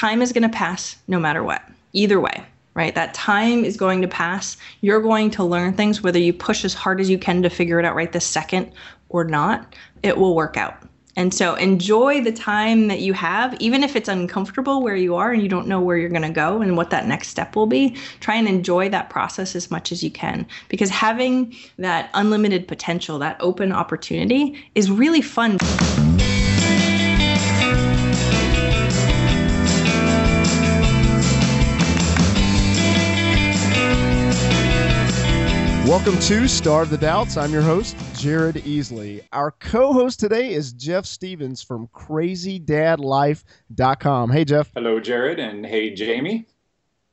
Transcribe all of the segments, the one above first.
time is going to pass no matter what, either way, right? That time is going to pass. You're going to learn things, whether you push as hard as you can to figure it out right this second or not, it will work out. And so enjoy the time that you have, even if it's uncomfortable where you are and you don't know where you're going to go and what that next step will be. Try and enjoy that process as much as you can because having that unlimited potential, that open opportunity is really fun. Welcome to Starve the Doubts. I'm your host, Jared Easley. Our co host today is Jeff Stevens from CrazyDadLife.com. Hey, Jeff. Hello, Jared, and hey, Jaime.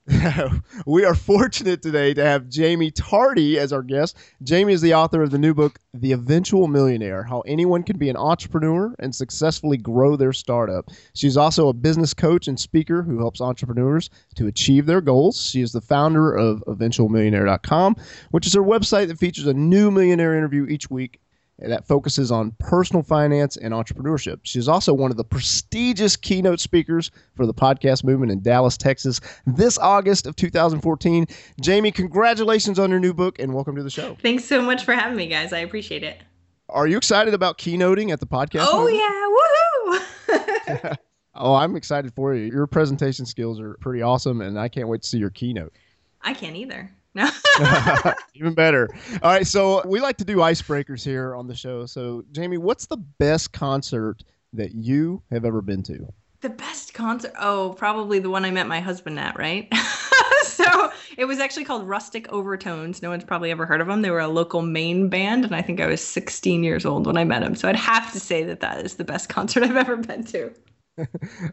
we are fortunate today to have Jaime Tardy as our guest. Jaime is the author of the new book, The Eventual Millionaire How Anyone Can Be an Entrepreneur and Successfully Grow Their Startup. She's also a business coach and speaker who helps entrepreneurs to achieve their goals. She is the founder of EventualMillionaire.com, which is her website that features a new millionaire interview each week that focuses on personal finance and entrepreneurship. She's also one of the prestigious keynote speakers for the podcast movement in Dallas, Texas, this August of 2014. Jaime, congratulations on your new book and welcome to the show. Thanks so much for having me, guys. I appreciate it. Are you excited about keynoting at the podcast? Oh, movement? yeah. Woohoo! oh, I'm excited for you. Your presentation skills are pretty awesome, and I can't wait to see your keynote. I can't either. Even better. All right, so we like to do icebreakers here on the show. So, Jaime, what's the best concert that you have ever been to? The best concert? Oh, probably the one I met my husband at, right? so it was actually called Rustic Overtones. No one's probably ever heard of them. They were a local Maine band, and I think I was 16 years old when I met them. So I'd have to say that that is the best concert I've ever been to.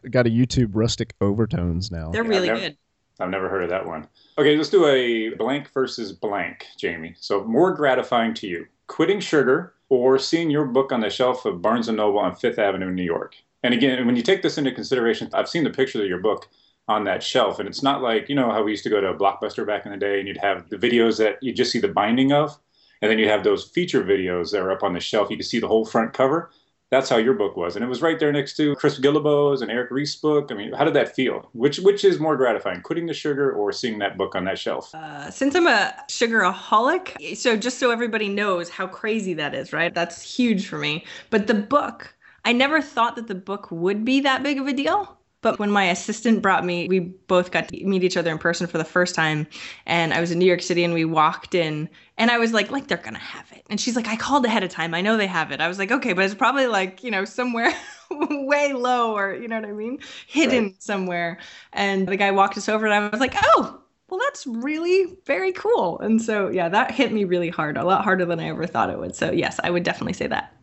Got a YouTube Rustic Overtones now. They're really good. I've never heard of that one. Okay, let's do a blank versus blank, Jaime. So, more gratifying to you, quitting sugar or seeing your book on the shelf of Barnes & Noble on Fifth Avenue in New York? And again, when you take this into consideration, I've seen the picture of your book on that shelf, and it's not like, you know, how we used to go to a Blockbuster back in the day and you'd have the videos that you just see the binding of, and then you have those feature videos that are up on the shelf. You can see the whole front cover that's how your book was, and it was right there next to Chris Guillebeau's and Eric Ries's book. I mean, how did that feel? Which which is more gratifying, quitting the sugar or seeing that book on that shelf? Uh, since I'm a sugaraholic, so just so everybody knows how crazy that is, right? That's huge for me. But the book, I never thought that the book would be that big of a deal. But when my assistant brought me, we both got to meet each other in person for the first time. And I was in New York City and we walked in and I was like, like, they're going to have it. And she's like, I called ahead of time. I know they have it. I was like, okay, but it's probably like, you know, somewhere way low or, you know what I mean? Hidden right. somewhere. And the guy walked us over and I was like, oh, well, that's really very cool. And so, yeah, that hit me really hard, a lot harder than I ever thought it would. So, yes, I would definitely say that.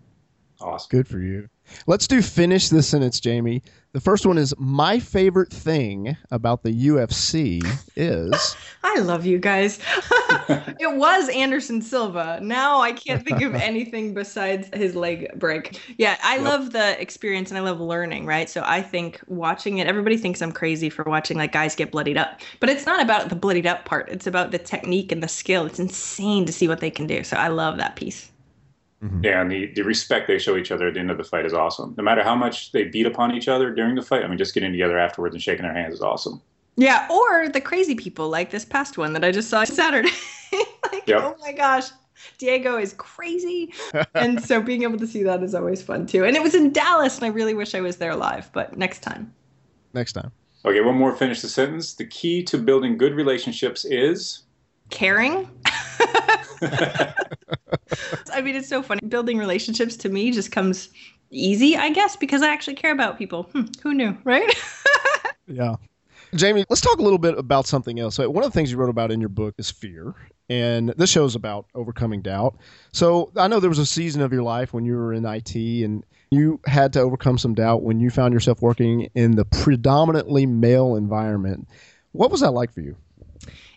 Awesome. Good for you. Let's do finish this sentence, Jaime. The first one is my favorite thing about the UFC is. I love you guys. it was Anderson Silva. Now I can't think of anything besides his leg break. Yeah, I yep. love the experience and I love learning, right? So I think watching it, everybody thinks I'm crazy for watching like guys get bloodied up, but it's not about the bloodied up part. It's about the technique and the skill. It's insane to see what they can do. So I love that piece. Mm-hmm. Yeah, and the, the respect they show each other at the end of the fight is awesome. No matter how much they beat upon each other during the fight, I mean, just getting together afterwards and shaking their hands is awesome. Yeah, or the crazy people like this past one that I just saw Saturday. like, yep. oh my gosh, Diego is crazy. and so being able to see that is always fun too. And it was in Dallas, and I really wish I was there live, but next time. Next time. Okay, one more. Finish the sentence. The key to building good relationships is caring. I mean, it's so funny. Building relationships to me just comes easy, I guess, because I actually care about people. Hmm, who knew, right? yeah. Jaime, let's talk a little bit about something else. One of the things you wrote about in your book is fear. And this show is about overcoming doubt. So I know there was a season of your life when you were in IT and you had to overcome some doubt when you found yourself working in the predominantly male environment. What was that like for you?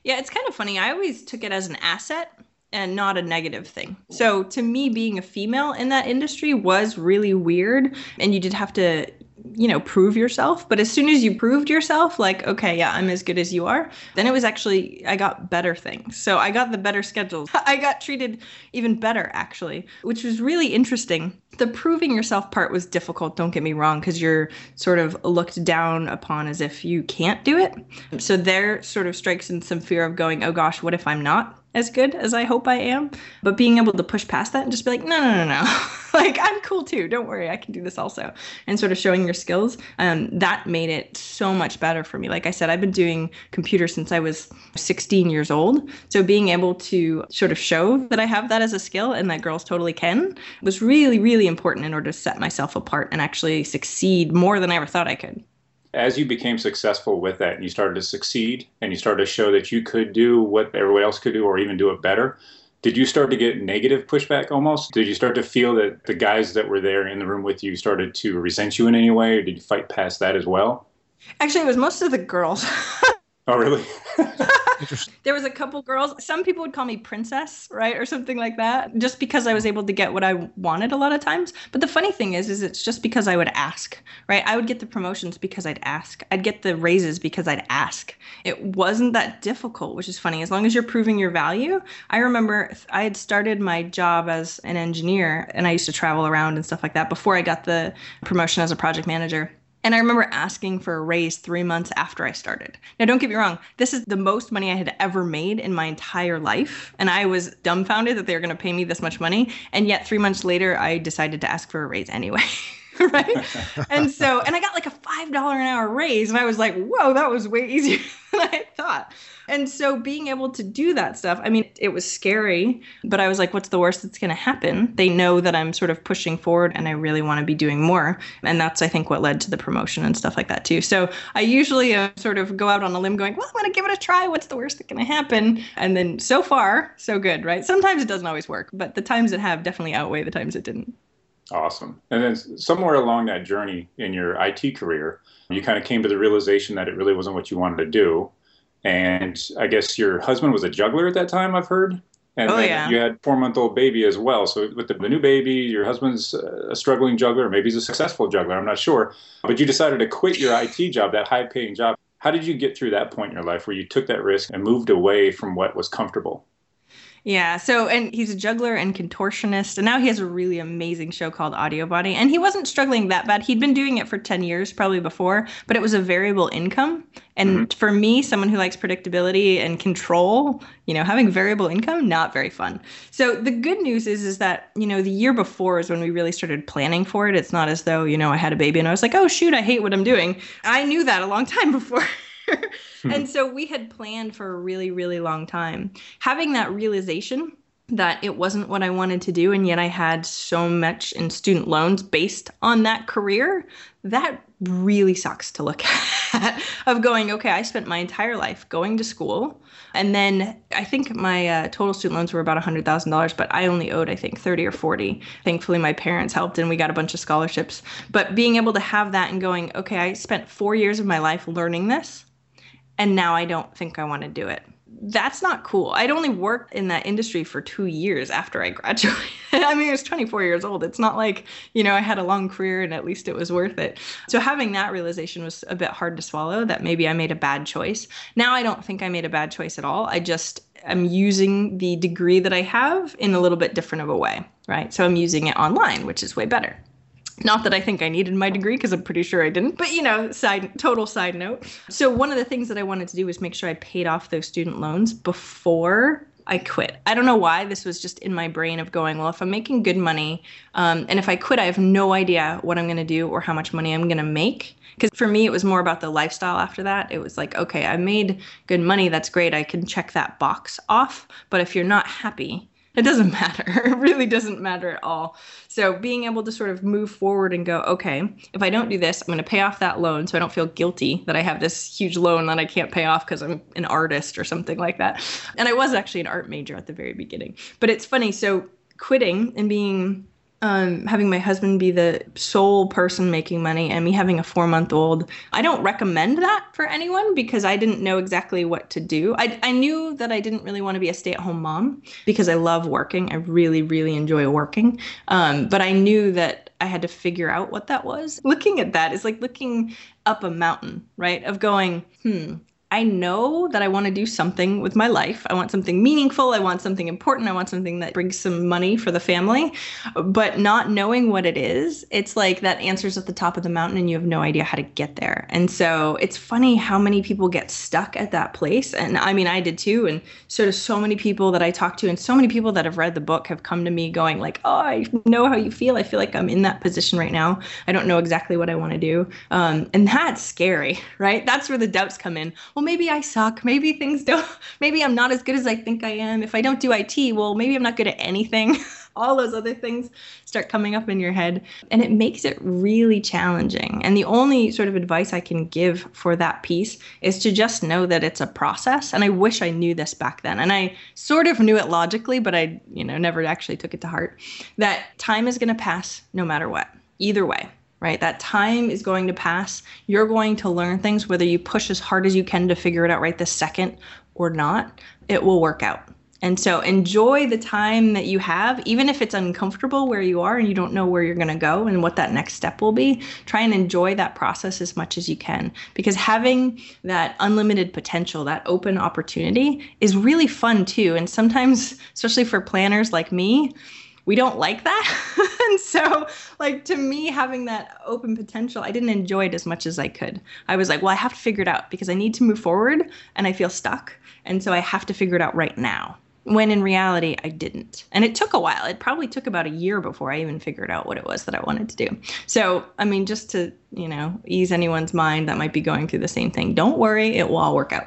Yeah, it's kind of funny. I always took it as an asset and not a negative thing. So to me, being a female in that industry was really weird. And you did have to you know, prove yourself. But as soon as you proved yourself, like, okay, yeah, I'm as good as you are, then it was actually, I got better things. So I got the better schedules. I got treated even better, actually, which was really interesting. The proving yourself part was difficult, don't get me wrong, because you're sort of looked down upon as if you can't do it. So there sort of strikes in some fear of going, oh gosh, what if I'm not? As good as I hope I am. But being able to push past that and just be like, no, no, no, no. like, I'm cool too. Don't worry. I can do this also. And sort of showing your skills. Um, that made it so much better for me. Like I said, I've been doing computer since I was 16 years old. So being able to sort of show that I have that as a skill and that girls totally can was really, really important in order to set myself apart and actually succeed more than I ever thought I could as you became successful with that and you started to succeed and you started to show that you could do what everyone else could do or even do it better, did you start to get negative pushback almost? Did you start to feel that the guys that were there in the room with you started to resent you in any way or did you fight past that as well? Actually, it was most of the girls. oh, really? there was a couple girls. Some people would call me princess, right, or something like that, just because I was able to get what I wanted a lot of times. But the funny thing is, is it's just because I would ask, right? I would get the promotions because I'd ask. I'd get the raises because I'd ask. It wasn't that difficult, which is funny. As long as you're proving your value. I remember I had started my job as an engineer, and I used to travel around and stuff like that before I got the promotion as a project manager. And I remember asking for a raise three months after I started. Now, don't get me wrong, this is the most money I had ever made in my entire life. And I was dumbfounded that they were going to pay me this much money. And yet, three months later, I decided to ask for a raise anyway. right? and so, and I got like a $5 an hour raise. And I was like, whoa, that was way easier than I thought. And so being able to do that stuff, I mean, it was scary, but I was like, what's the worst that's going to happen? They know that I'm sort of pushing forward and I really want to be doing more. And that's, I think, what led to the promotion and stuff like that, too. So I usually uh, sort of go out on a limb going, well, I'm going to give it a try. What's the worst that's going to happen? And then so far, so good, right? Sometimes it doesn't always work, but the times it have definitely outweigh the times it didn't. Awesome. And then somewhere along that journey in your IT career, you kind of came to the realization that it really wasn't what you wanted to do. And I guess your husband was a juggler at that time, I've heard. And oh, yeah. you had four month old baby as well. So with the, the new baby, your husband's a struggling juggler, maybe he's a successful juggler, I'm not sure. But you decided to quit your IT job, that high paying job. How did you get through that point in your life where you took that risk and moved away from what was comfortable? Yeah. So, and he's a juggler and contortionist. And now he has a really amazing show called Audio Body. And he wasn't struggling that bad. He'd been doing it for 10 years, probably before, but it was a variable income. And mm-hmm. for me, someone who likes predictability and control, you know, having variable income, not very fun. So the good news is, is that, you know, the year before is when we really started planning for it. It's not as though, you know, I had a baby and I was like, oh, shoot, I hate what I'm doing. I knew that a long time before. Hmm. and so we had planned for a really, really long time. Having that realization that it wasn't what I wanted to do, and yet I had so much in student loans based on that career, that really sucks to look at. of going, okay, I spent my entire life going to school, and then I think my uh, total student loans were about $100,000, but I only owed, I think, 30 or 40. Thankfully, my parents helped, and we got a bunch of scholarships. But being able to have that and going, okay, I spent four years of my life learning this and now I don't think I want to do it. That's not cool. I'd only worked in that industry for two years after I graduated. I mean, I was 24 years old. It's not like, you know, I had a long career and at least it was worth it. So having that realization was a bit hard to swallow that maybe I made a bad choice. Now I don't think I made a bad choice at all. I just am using the degree that I have in a little bit different of a way, right? So I'm using it online, which is way better. Not that I think I needed my degree because I'm pretty sure I didn't, but you know, side total side note. So one of the things that I wanted to do was make sure I paid off those student loans before I quit. I don't know why this was just in my brain of going, well, if I'm making good money, um, and if I quit, I have no idea what I'm going to do or how much money I'm going to make. Because for me, it was more about the lifestyle after that. It was like, okay, I made good money. That's great. I can check that box off. But if you're not happy, it doesn't matter. It really doesn't matter at all. So being able to sort of move forward and go, okay, if I don't do this, I'm going to pay off that loan so I don't feel guilty that I have this huge loan that I can't pay off because I'm an artist or something like that. And I was actually an art major at the very beginning. But it's funny. So quitting and being um, having my husband be the sole person making money and me having a four month old, I don't recommend that for anyone because I didn't know exactly what to do. I, I knew that I didn't really want to be a stay at home mom because I love working. I really, really enjoy working. Um, but I knew that I had to figure out what that was. Looking at that is like looking up a mountain, right? Of going, hmm, I know that I want to do something with my life. I want something meaningful. I want something important. I want something that brings some money for the family. But not knowing what it is, it's like that answer's at the top of the mountain and you have no idea how to get there. And so it's funny how many people get stuck at that place. And I mean, I did too. And so do so many people that I talk to, and so many people that have read the book have come to me going, like, oh, I know how you feel. I feel like I'm in that position right now. I don't know exactly what I want to do. Um, and that's scary, right? That's where the doubts come in. Well, maybe I suck. Maybe things don't, maybe I'm not as good as I think I am. If I don't do IT, well, maybe I'm not good at anything. All those other things start coming up in your head. And it makes it really challenging. And the only sort of advice I can give for that piece is to just know that it's a process. And I wish I knew this back then. And I sort of knew it logically, but I, you know, never actually took it to heart that time is going to pass no matter what, either way right? That time is going to pass. You're going to learn things, whether you push as hard as you can to figure it out right this second or not, it will work out. And so enjoy the time that you have, even if it's uncomfortable where you are and you don't know where you're going to go and what that next step will be. Try and enjoy that process as much as you can because having that unlimited potential, that open opportunity is really fun too. And sometimes, especially for planners like me, we don't like that. and so, like, to me, having that open potential, I didn't enjoy it as much as I could. I was like, well, I have to figure it out because I need to move forward and I feel stuck. And so I have to figure it out right now. When in reality, I didn't. And it took a while. It probably took about a year before I even figured out what it was that I wanted to do. So, I mean, just to, you know, ease anyone's mind that might be going through the same thing, don't worry, it will all work out.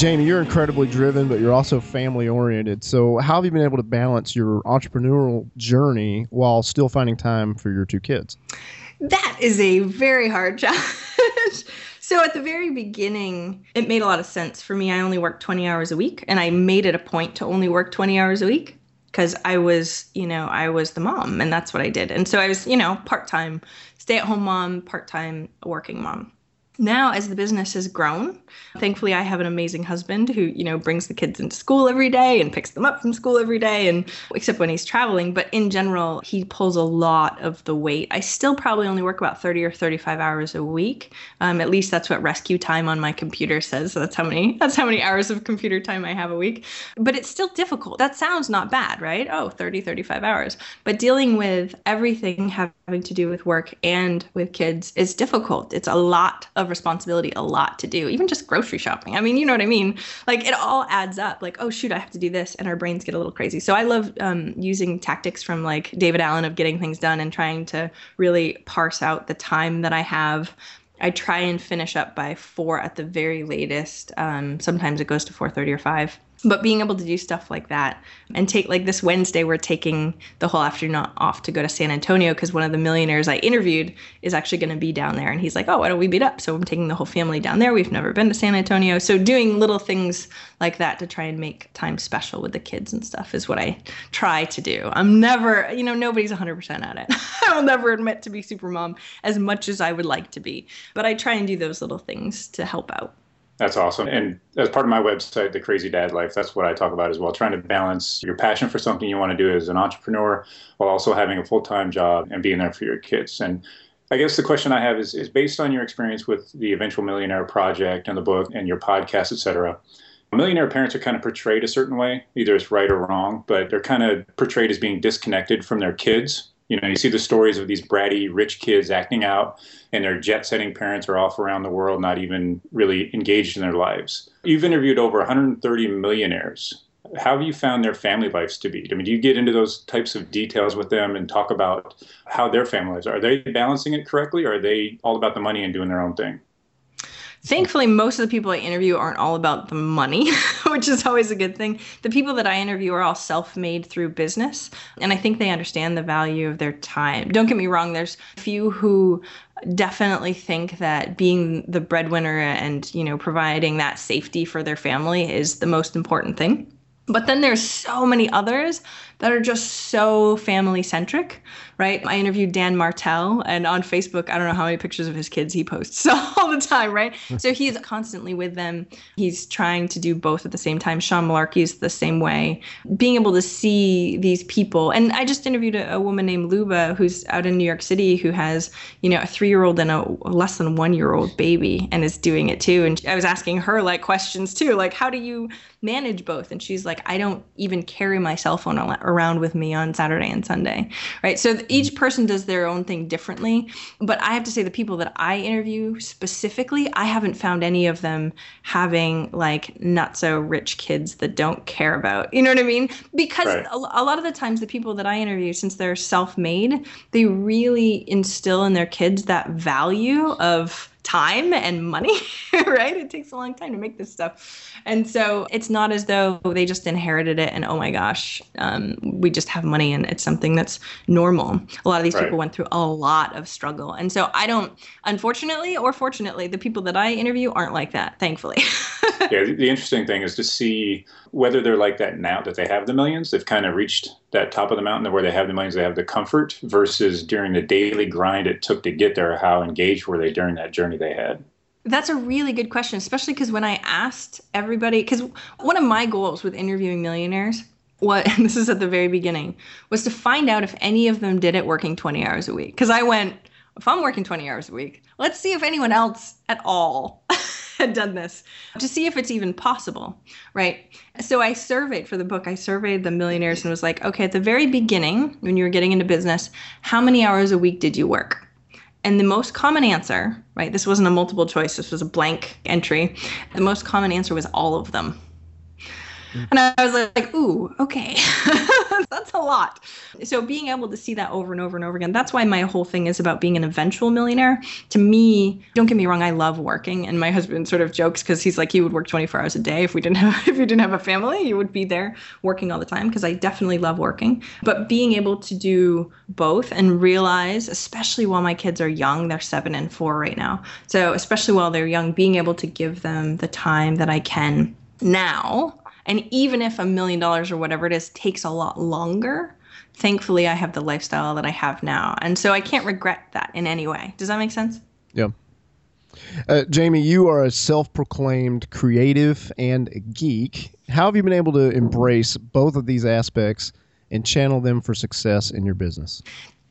Jaime, you're incredibly driven, but you're also family oriented. So, how have you been able to balance your entrepreneurial journey while still finding time for your two kids? That is a very hard challenge. so, at the very beginning, it made a lot of sense for me. I only worked 20 hours a week, and I made it a point to only work 20 hours a week because I was, you know, I was the mom, and that's what I did. And so I was, you know, part time, stay at home mom, part time working mom now as the business has grown thankfully i have an amazing husband who you know brings the kids into school every day and picks them up from school every day and except when he's traveling. But in general he pulls a lot of the weight. I still probably only work about 30 or 35 hours a week. Um, at least that's what RescueTime on my computer says. So that's how many that's how many hours of computer time i have a week. But it's still difficult. That sounds not bad right? Oh 30 35 hours. But dealing with everything having to do with work and with kids is difficult. It's a lot of responsibility a lot to do, even just grocery shopping. I mean, you know what I mean? Like it all adds up. Like, oh shoot, I have to do this, and our brains get a little crazy. So I love um, using tactics from like David Allen of getting things done and trying to really parse out the time that I have. I try and finish up by four at the very latest. Um, sometimes it goes to four thirty or five but being able to do stuff like that and take like this wednesday we're taking the whole afternoon off to go to san antonio because one of the millionaires i interviewed is actually going to be down there. And he's like oh why don't we meet up? So i'm taking the whole family down there. We've never been to san antonio. So doing little things like that to try and make time special with the kids and stuff is what i try to do. I'm never you know nobody's 100% at it. I will never admit to be super mom as much as i would like to be. But i try and do those little things to help out that's awesome. And as part of my website, The Crazy Dad Life, that's what I talk about as well. Trying to balance your passion for something you want to do as an entrepreneur while also having a full time job and being there for your kids. And I guess the question I have is, is based on your experience with the Eventual Millionaire Project and the book and your podcast, et cetera. Millionaire parents are kind of portrayed a certain way. Either it's right or wrong, but they're kind of portrayed as being disconnected from their kids you know, you see the stories of these bratty rich kids acting out, and their jet setting parents are off around the world, not even really engaged in their lives. You've interviewed over 130 millionaires. How have you found their family lives to be? I mean, do you get into those types of details with them and talk about how their family lives are? Are they balancing it correctly, or are they all about the money and doing their own thing? Thankfully, most of the people I interview aren't all about the money, which is always a good thing. The people that I interview are all self made through business, and I think they understand the value of their time. Don't get me wrong, there's a few who definitely think that being the breadwinner and you know providing that safety for their family is the most important thing But then there's so many others that are just so family centric, right? I interviewed Dan Martell, and on Facebook, I don't know how many pictures of his kids he posts all the time, right? Hmm. so he's constantly with them. He's trying to do both at the same time. Sean Malarkey is the same way. Being able to see these people, and I just interviewed a, a woman named Luba who's out in New York City who has, you know, a three year old and a less than one year old baby and is doing it too. And I was asking her like questions too, like, how do you manage both? And she's like, I don't even carry my cell phone around with me on Saturday and Sunday, right? So each mm-hmm. person does their own thing differently. But I have to say, the people that I interview specifically, I haven't found any of them having like not so rich kids that don't care about, you know what I mean? Because right. a, a lot of the times, the people that I interview, since they're self made, they really instill in their kids that value of time and money, right? It takes a long time to make this stuff. And so it's not as though they just inherited it and, oh my gosh, um, we just have money and it's something that's normal. A lot of these right. people went through a lot of struggle. And so I don't, unfortunately or fortunately, the people that I interview aren't like that, thankfully. yeah, the, the interesting thing is to see whether they're like that now that they have the millions. They've kind of reached that top of the mountain where they have the millions, they have the comfort, versus during the daily grind it took to get there, how engaged were they during that journey they had? That's a really good question, especially because when I asked everybody, because one of my goals with interviewing millionaires, what this is at the very beginning, was to find out if any of them did it working 20 hours a week. Because I went, if I'm working 20 hours a week, let's see if anyone else at all had done this to see if it's even possible, right? So I surveyed for the book, I surveyed the millionaires and was like, okay, at the very beginning, when you were getting into business, how many hours a week did you work? And the most common answer, right? This wasn't a multiple choice, this was a blank entry. The most common answer was all of them. And I was like, ooh, okay, that's a lot. So being able to see that over and over and over again, that's why my whole thing is about being an eventual millionaire. To me, don't get me wrong, I love working. And my husband sort of jokes because he's like, he would work 24 hours a day if we didn't have if we didn't have a family, he would be there working all the time because I definitely love working. But being able to do both and realize, especially while my kids are young, they're seven and four right now. So especially while they're young, being able to give them the time that I can now and even if a million dollars or whatever it is takes a lot longer, thankfully I have the lifestyle that I have now. And so I can't regret that in any way. Does that make sense? Yeah. Uh, Jaime, you are a self proclaimed creative and geek. How have you been able to embrace both of these aspects and channel them for success in your business?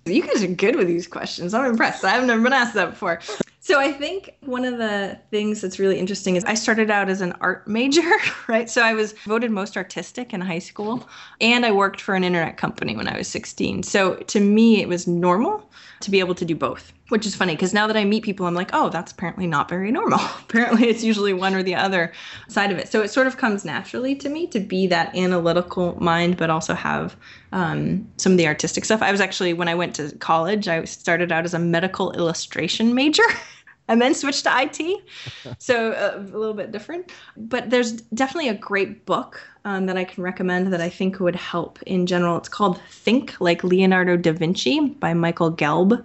You guys are good with these questions. I'm impressed. I've never been asked that before. So I think one of the things that's really interesting is I started out as an art major, right? So I was voted most artistic in high school and I worked for an internet company when I was 16. So to me it was normal to be able to do both, which is funny because now that I meet people I'm like, "Oh, that's apparently not very normal." apparently it's usually one or the other side of it. So it sort of comes naturally to me to be that analytical mind but also have um, some of the artistic stuff. I was actually when I went to college, I started out as a medical illustration major. and then switched to IT. so uh, a little bit different. But there's definitely a great book um, that I can recommend that I think would help in general. It's called Think Like Leonardo da Vinci by Michael Gelb.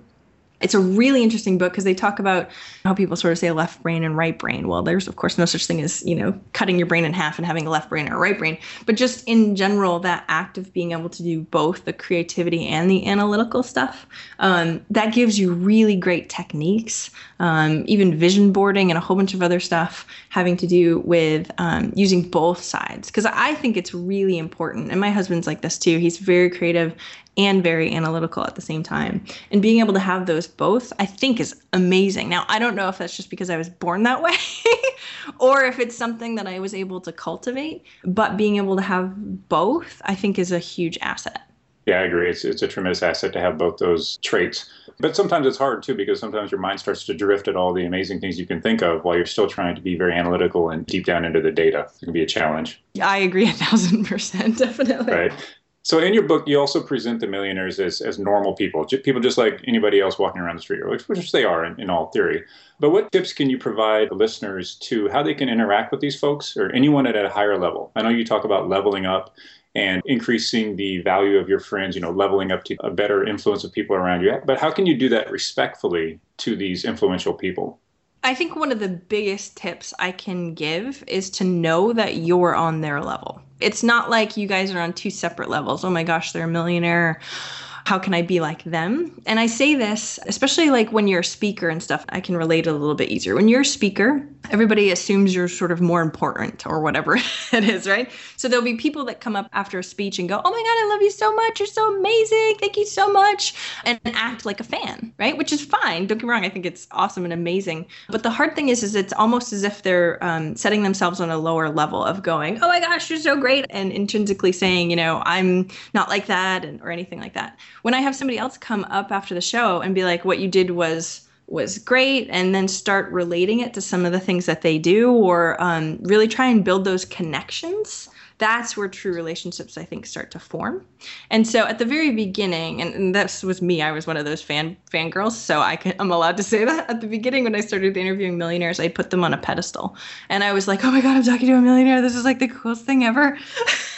It's a really interesting book because they talk about how people sort of say left brain and right brain. Well, there's of course no such thing as, you know, cutting your brain in half and having a left brain or a right brain, but just in general, that act of being able to do both the creativity and the analytical stuff, um, that gives you really great techniques, um, even vision boarding and a whole bunch of other stuff having to do with um, using both sides. Because I think it's really important. And my husband's like this too. He's very creative and very analytical at the same time. And being able to have those both, I think, is amazing. Now, I don't know if that's just because I was born that way or if it's something that I was able to cultivate, but being able to have both, I think, is a huge asset. Yeah, I agree. It's, it's a tremendous asset to have both those traits. But sometimes it's hard too because sometimes your mind starts to drift at all the amazing things you can think of while you're still trying to be very analytical and deep down into the data. It can be a challenge. I agree a thousand percent, definitely. Right. So in your book, you also present the millionaires as, as normal people, people just like anybody else walking around the street, which, which they are in, in all theory. But what tips can you provide listeners to how they can interact with these folks or anyone at a higher level? I know you talk about leveling up and increasing the value of your friends, you know, leveling up to a better influence of people around you. But how can you do that respectfully to these influential people? I think one of the biggest tips I can give is to know that you're on their level. It's not like you guys are on two separate levels. Oh my gosh, they're a millionaire how can I be like them? And I say this, especially like when you're a speaker and stuff, I can relate a little bit easier. When you're a speaker, everybody assumes you're sort of more important or whatever it is, right? So there'll be people that come up after a speech and go, Oh my God, I love you so much. You're so amazing. Thank you so much. And act like a fan, right? Which is fine. Don't get me wrong. I think it's awesome and amazing. But the hard thing is, is it's almost as if they're um, setting themselves on a lower level of going, Oh my gosh, you're so great. And intrinsically saying, you know, I'm not like that and, or anything like that when I have somebody else come up after the show and be like, what you did was was great and then start relating it to some of the things that they do or um, really try and build those connections that's where true relationships i think start to form. And so at the very beginning and, and this was me i was one of those fan fangirls so i can, i'm allowed to say that. At the beginning when i started interviewing millionaires i put them on a pedestal. And i was like oh my god i'm talking to a millionaire. This is like the coolest thing ever.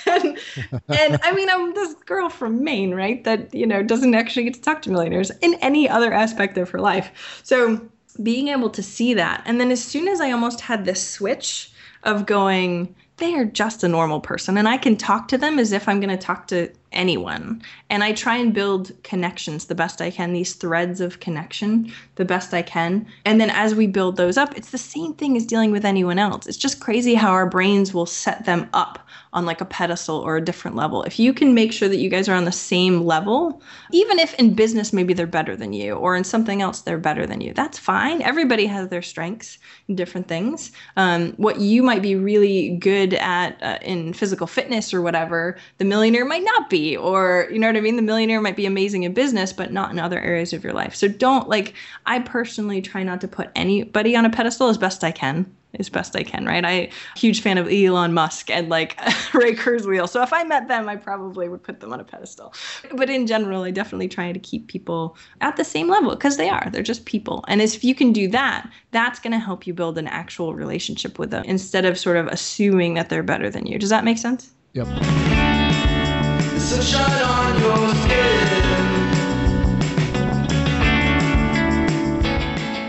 And, and i mean i'm this girl from maine right that you know doesn't actually get to talk to millionaires in any other aspect of her life. So being able to see that and then as soon as i almost had this switch of going they are just a normal person and I can talk to them as if I'm going to talk to anyone. And I try and build connections the best I can, these threads of connection the best I can. And then as we build those up, it's the same thing as dealing with anyone else. It's just crazy how our brains will set them up on like a pedestal or a different level. If you can make sure that you guys are on the same level, even if in business maybe they're better than you or in something else they're better than you, that's fine. Everybody has their strengths in different things. Um, what you might be really good at uh, in physical fitness or whatever, the millionaire might not be or you know what I mean? The millionaire might be amazing in business, but not in other areas of your life. So don't like I personally try not to put anybody on a pedestal as best I can. As best I can, right? I huge fan of Elon Musk and like Ray Kurzweil. So if I met them, I probably would put them on a pedestal. But in general, I definitely try to keep people at the same level because they are. They're just people. And if you can do that, that's going to help you build an actual relationship with them instead of sort of assuming that they're better than you. Does that make sense? Yep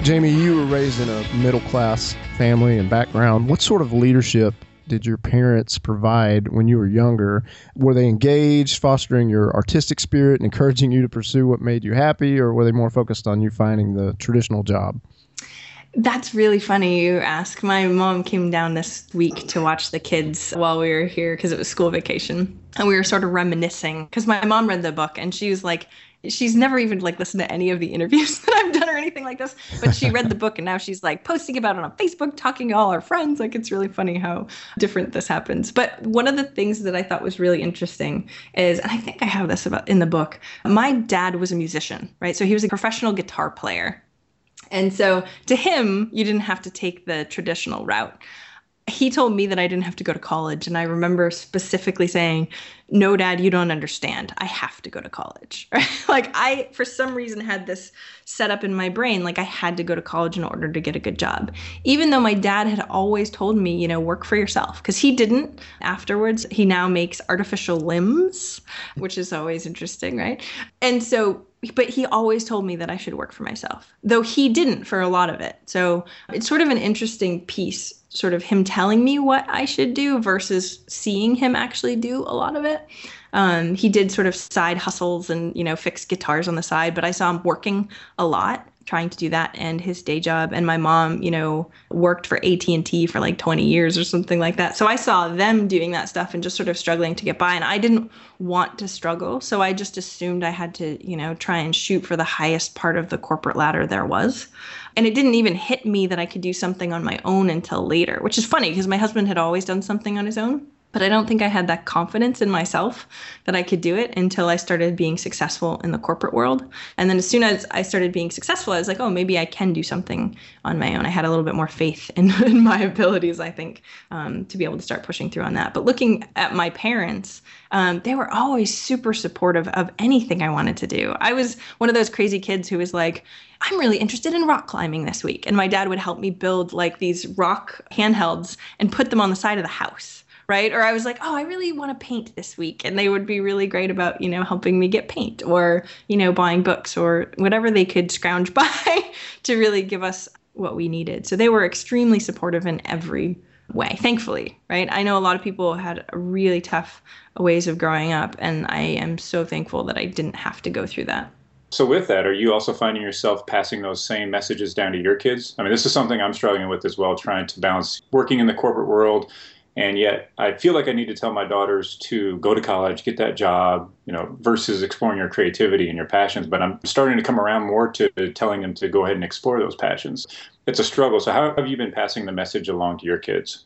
Jaime, you were raised in a middle class family and background. What sort of leadership did your parents provide when you were younger? Were they engaged, fostering your artistic spirit and encouraging you to pursue what made you happy, or were they more focused on you finding the traditional job? That's really funny you ask. My mom came down this week to watch the kids while we were here because it was school vacation. And we were sort of reminiscing because my mom read the book and she was like, she's never even like listened to any of the interviews that I've done or anything like this. But she read the book and now she's like posting about it on Facebook, talking to all our friends. Like it's really funny how different this happens. But one of the things that I thought was really interesting is, and I think I have this about in the book, my dad was a musician, right? So he was a professional guitar player and so to him, you didn't have to take the traditional route. He told me that I didn't have to go to college. And I remember specifically saying, No, dad, you don't understand. I have to go to college. Right? like, I, for some reason, had this set up in my brain, like I had to go to college in order to get a good job. Even though my dad had always told me, you know, work for yourself, because he didn't afterwards. He now makes artificial limbs, which is always interesting, right? And so but he always told me that I should work for myself, though he didn't for a lot of it. So it's sort of an interesting piece, sort of him telling me what I should do versus seeing him actually do a lot of it. Um, he did sort of side hustles and you know fix guitars on the side, but I saw him working a lot trying to do that and his day job. And my mom you know worked for AT&T for like 20 years or something like that. So I saw them doing that stuff and just sort of struggling to get by. And I didn't want to struggle. So I just assumed I had to you know try and shoot for the highest part of the corporate ladder there was. And it didn't even hit me that I could do something on my own until later which is funny because my husband had always done something on his own but I don't think I had that confidence in myself that I could do it until I started being successful in the corporate world. And then as soon as I started being successful, I was like, oh, maybe I can do something on my own. I had a little bit more faith in, in my abilities, I think, um, to be able to start pushing through on that. But looking at my parents, um, they were always super supportive of anything I wanted to do. I was one of those crazy kids who was like, I'm really interested in rock climbing this week. And my dad would help me build like these rock handhelds and put them on the side of the house right? Or I was like, oh, I really want to paint this week. And they would be really great about, you know, helping me get paint or, you know, buying books or whatever they could scrounge by to really give us what we needed. So they were extremely supportive in every way, thankfully, right? I know a lot of people had really tough ways of growing up, and I am so thankful that I didn't have to go through that. So, with that, are you also finding yourself passing those same messages down to your kids? I mean, this is something I'm struggling with as well, trying to balance working in the corporate world. And yet, I feel like I need to tell my daughters to go to college, get that job, you know, versus exploring your creativity and your passions. But I'm starting to come around more to telling them to go ahead and explore those passions. It's a struggle. So, how have you been passing the message along to your kids?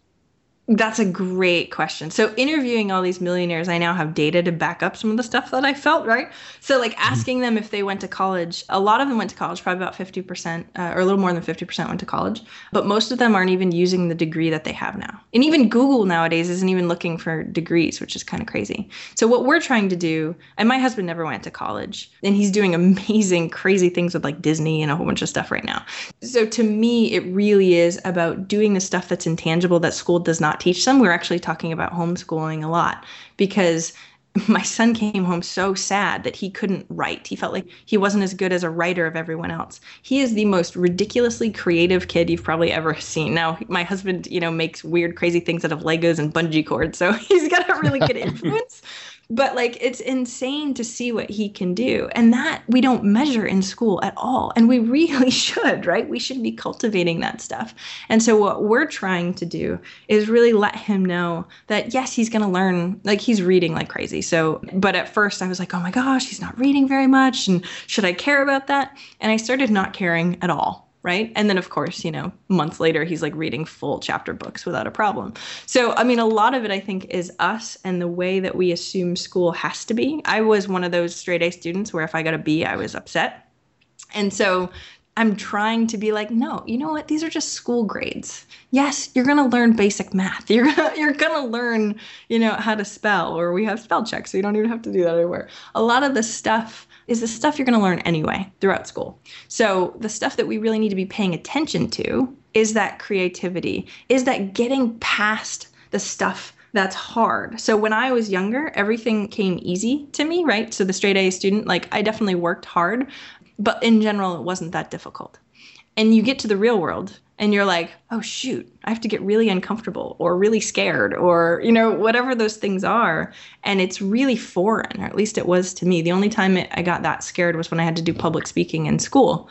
That's a great question. So, interviewing all these millionaires, I now have data to back up some of the stuff that I felt, right? So, like mm-hmm. asking them if they went to college, a lot of them went to college, probably about 50%, uh, or a little more than 50% went to college, but most of them aren't even using the degree that they have now. And even Google nowadays isn't even looking for degrees, which is kind of crazy. So, what we're trying to do, and my husband never went to college, and he's doing amazing, crazy things with like Disney and a whole bunch of stuff right now. So, to me, it really is about doing the stuff that's intangible that school does not teach them. We are actually talking about homeschooling a lot because my son came home so sad that he couldn't write. He felt like he wasn't as good as a writer of everyone else. He is the most ridiculously creative kid you've probably ever seen. Now, my husband, you know, makes weird, crazy things out of Legos and bungee cords, so he's got a really good influence but like it's insane to see what he can do and that we don't measure in school at all and we really should right? We should be cultivating that stuff. And so what we're trying to do is really let him know that yes he's going to learn like he's reading like crazy. So but at first i was like oh my gosh he's not reading very much and should i care about that? And i started not caring at all right? And then, of course, you know, months later, he's like reading full chapter books without a problem. So, I mean, a lot of it, I think, is us and the way that we assume school has to be. I was one of those straight A students where if I got a B, I was upset. And so I'm trying to be like, no, you know what? These are just school grades. Yes, you're gonna learn basic math. You're gonna, you're gonna learn, you know, how to spell, or we have spell check, so you don't even have to do that anymore. A lot of the stuff is the stuff you're going to learn anyway throughout school. So, the stuff that we really need to be paying attention to is that creativity, is that getting past the stuff that's hard. So, when I was younger, everything came easy to me, right? So, the straight A student, like I definitely worked hard, but in general, it wasn't that difficult. And you get to the real world and you're like, oh shoot, I have to get really uncomfortable or really scared or, you know, whatever those things are. And it's really foreign, or at least it was to me. The only time it, I got that scared was when I had to do public speaking in school.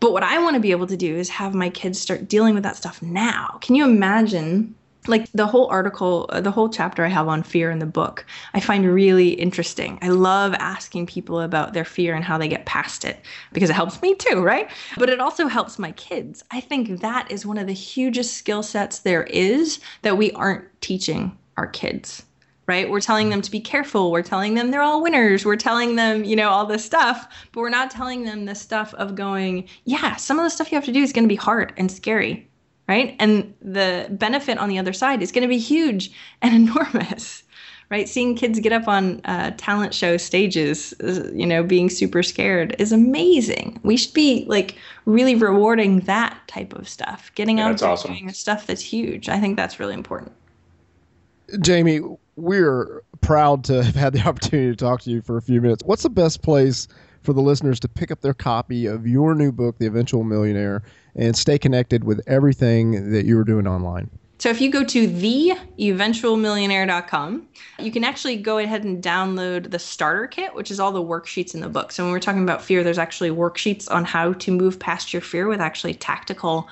But what I want to be able to do is have my kids start dealing with that stuff now. Can you imagine like the whole article, uh, the whole chapter I have on fear in the book, I find really interesting. I love asking people about their fear and how they get past it because it helps me too, right? But it also helps my kids. I think that is one of the hugest skill sets there is that we aren't teaching our kids. Right? We're telling them to be careful. We're telling them they're all winners. We're telling them, you know, all this stuff, but we're not telling them the stuff of going, yeah, some of the stuff you have to do is going to be hard and scary right? And the benefit on the other side is going to be huge and enormous, right? Seeing kids get up on uh, talent show stages, uh, you know, being super scared is amazing. We should be like really rewarding that type of stuff, getting yeah, out and awesome. doing stuff that's huge. I think that's really important. Jaime, we're proud to have had the opportunity to talk to you for a few minutes. What's the best place for the listeners to pick up their copy of your new book, The Eventual Millionaire, and stay connected with everything that you're doing online? So if you go to theeventualmillionaire.com, you can actually go ahead and download the starter kit, which is all the worksheets in the book. So when we're talking about fear, there's actually worksheets on how to move past your fear with actually tactical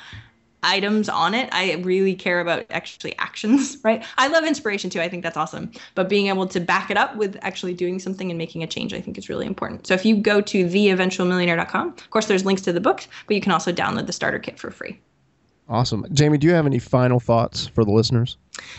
items on it. I really care about actually actions, right? I love inspiration too. I think that's awesome. But being able to back it up with actually doing something and making a change, I think is really important. So if you go to theeventualmillionaire.com, of course, there's links to the books, but you can also download the starter kit for free. Awesome. Jaime, do you have any final thoughts for the listeners?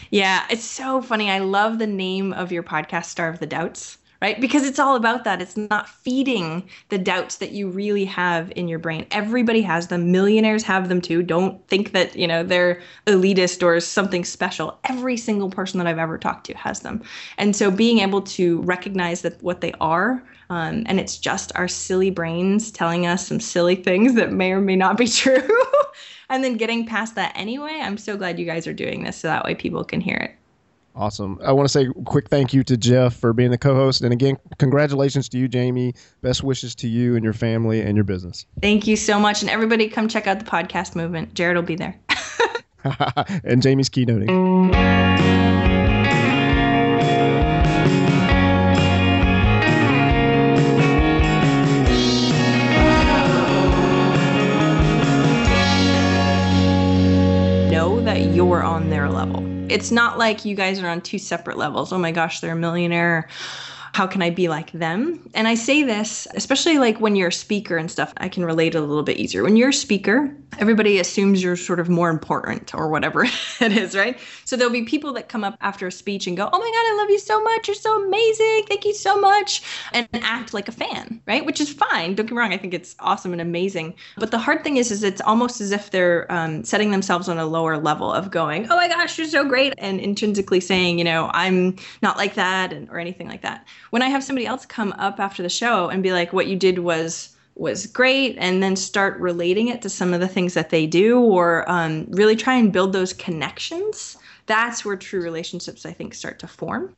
Yeah, it's so funny. I love the name of your podcast, Starve the Doubts right? Because it's all about that. It's not feeding the doubts that you really have in your brain. Everybody has them. Millionaires have them too. Don't think that, you know, they're elitist or something special. Every single person that I've ever talked to has them. And so being able to recognize that what they are um, and it's just our silly brains telling us some silly things that may or may not be true. and then getting past that anyway, I'm so glad you guys are doing this so that way people can hear it. Awesome. I want to say a quick thank you to Jeff for being the co-host, and again, congratulations to you, Jaime. Best wishes to you and your family and your business. Thank you so much, and everybody, come check out the podcast movement. Jared will be there. and Jaime's keynoting. It's not like you guys are on two separate levels. Oh my gosh, they're a millionaire how can I be like them? And I say this, especially like when you're a speaker and stuff, I can relate a little bit easier. When you're a speaker, everybody assumes you're sort of more important or whatever it is, right? So there'll be people that come up after a speech and go, Oh my God, I love you so much. You're so amazing. Thank you so much. And act like a fan, right? Which is fine. Don't get me wrong. I think it's awesome and amazing. But the hard thing is, is it's almost as if they're um, setting themselves on a lower level of going, Oh my gosh, you're so great. And intrinsically saying, you know, I'm not like that and, or anything like that when I have somebody else come up after the show and be like, what you did was was great and then start relating it to some of the things that they do or um, really try and build those connections that's where true relationships i think start to form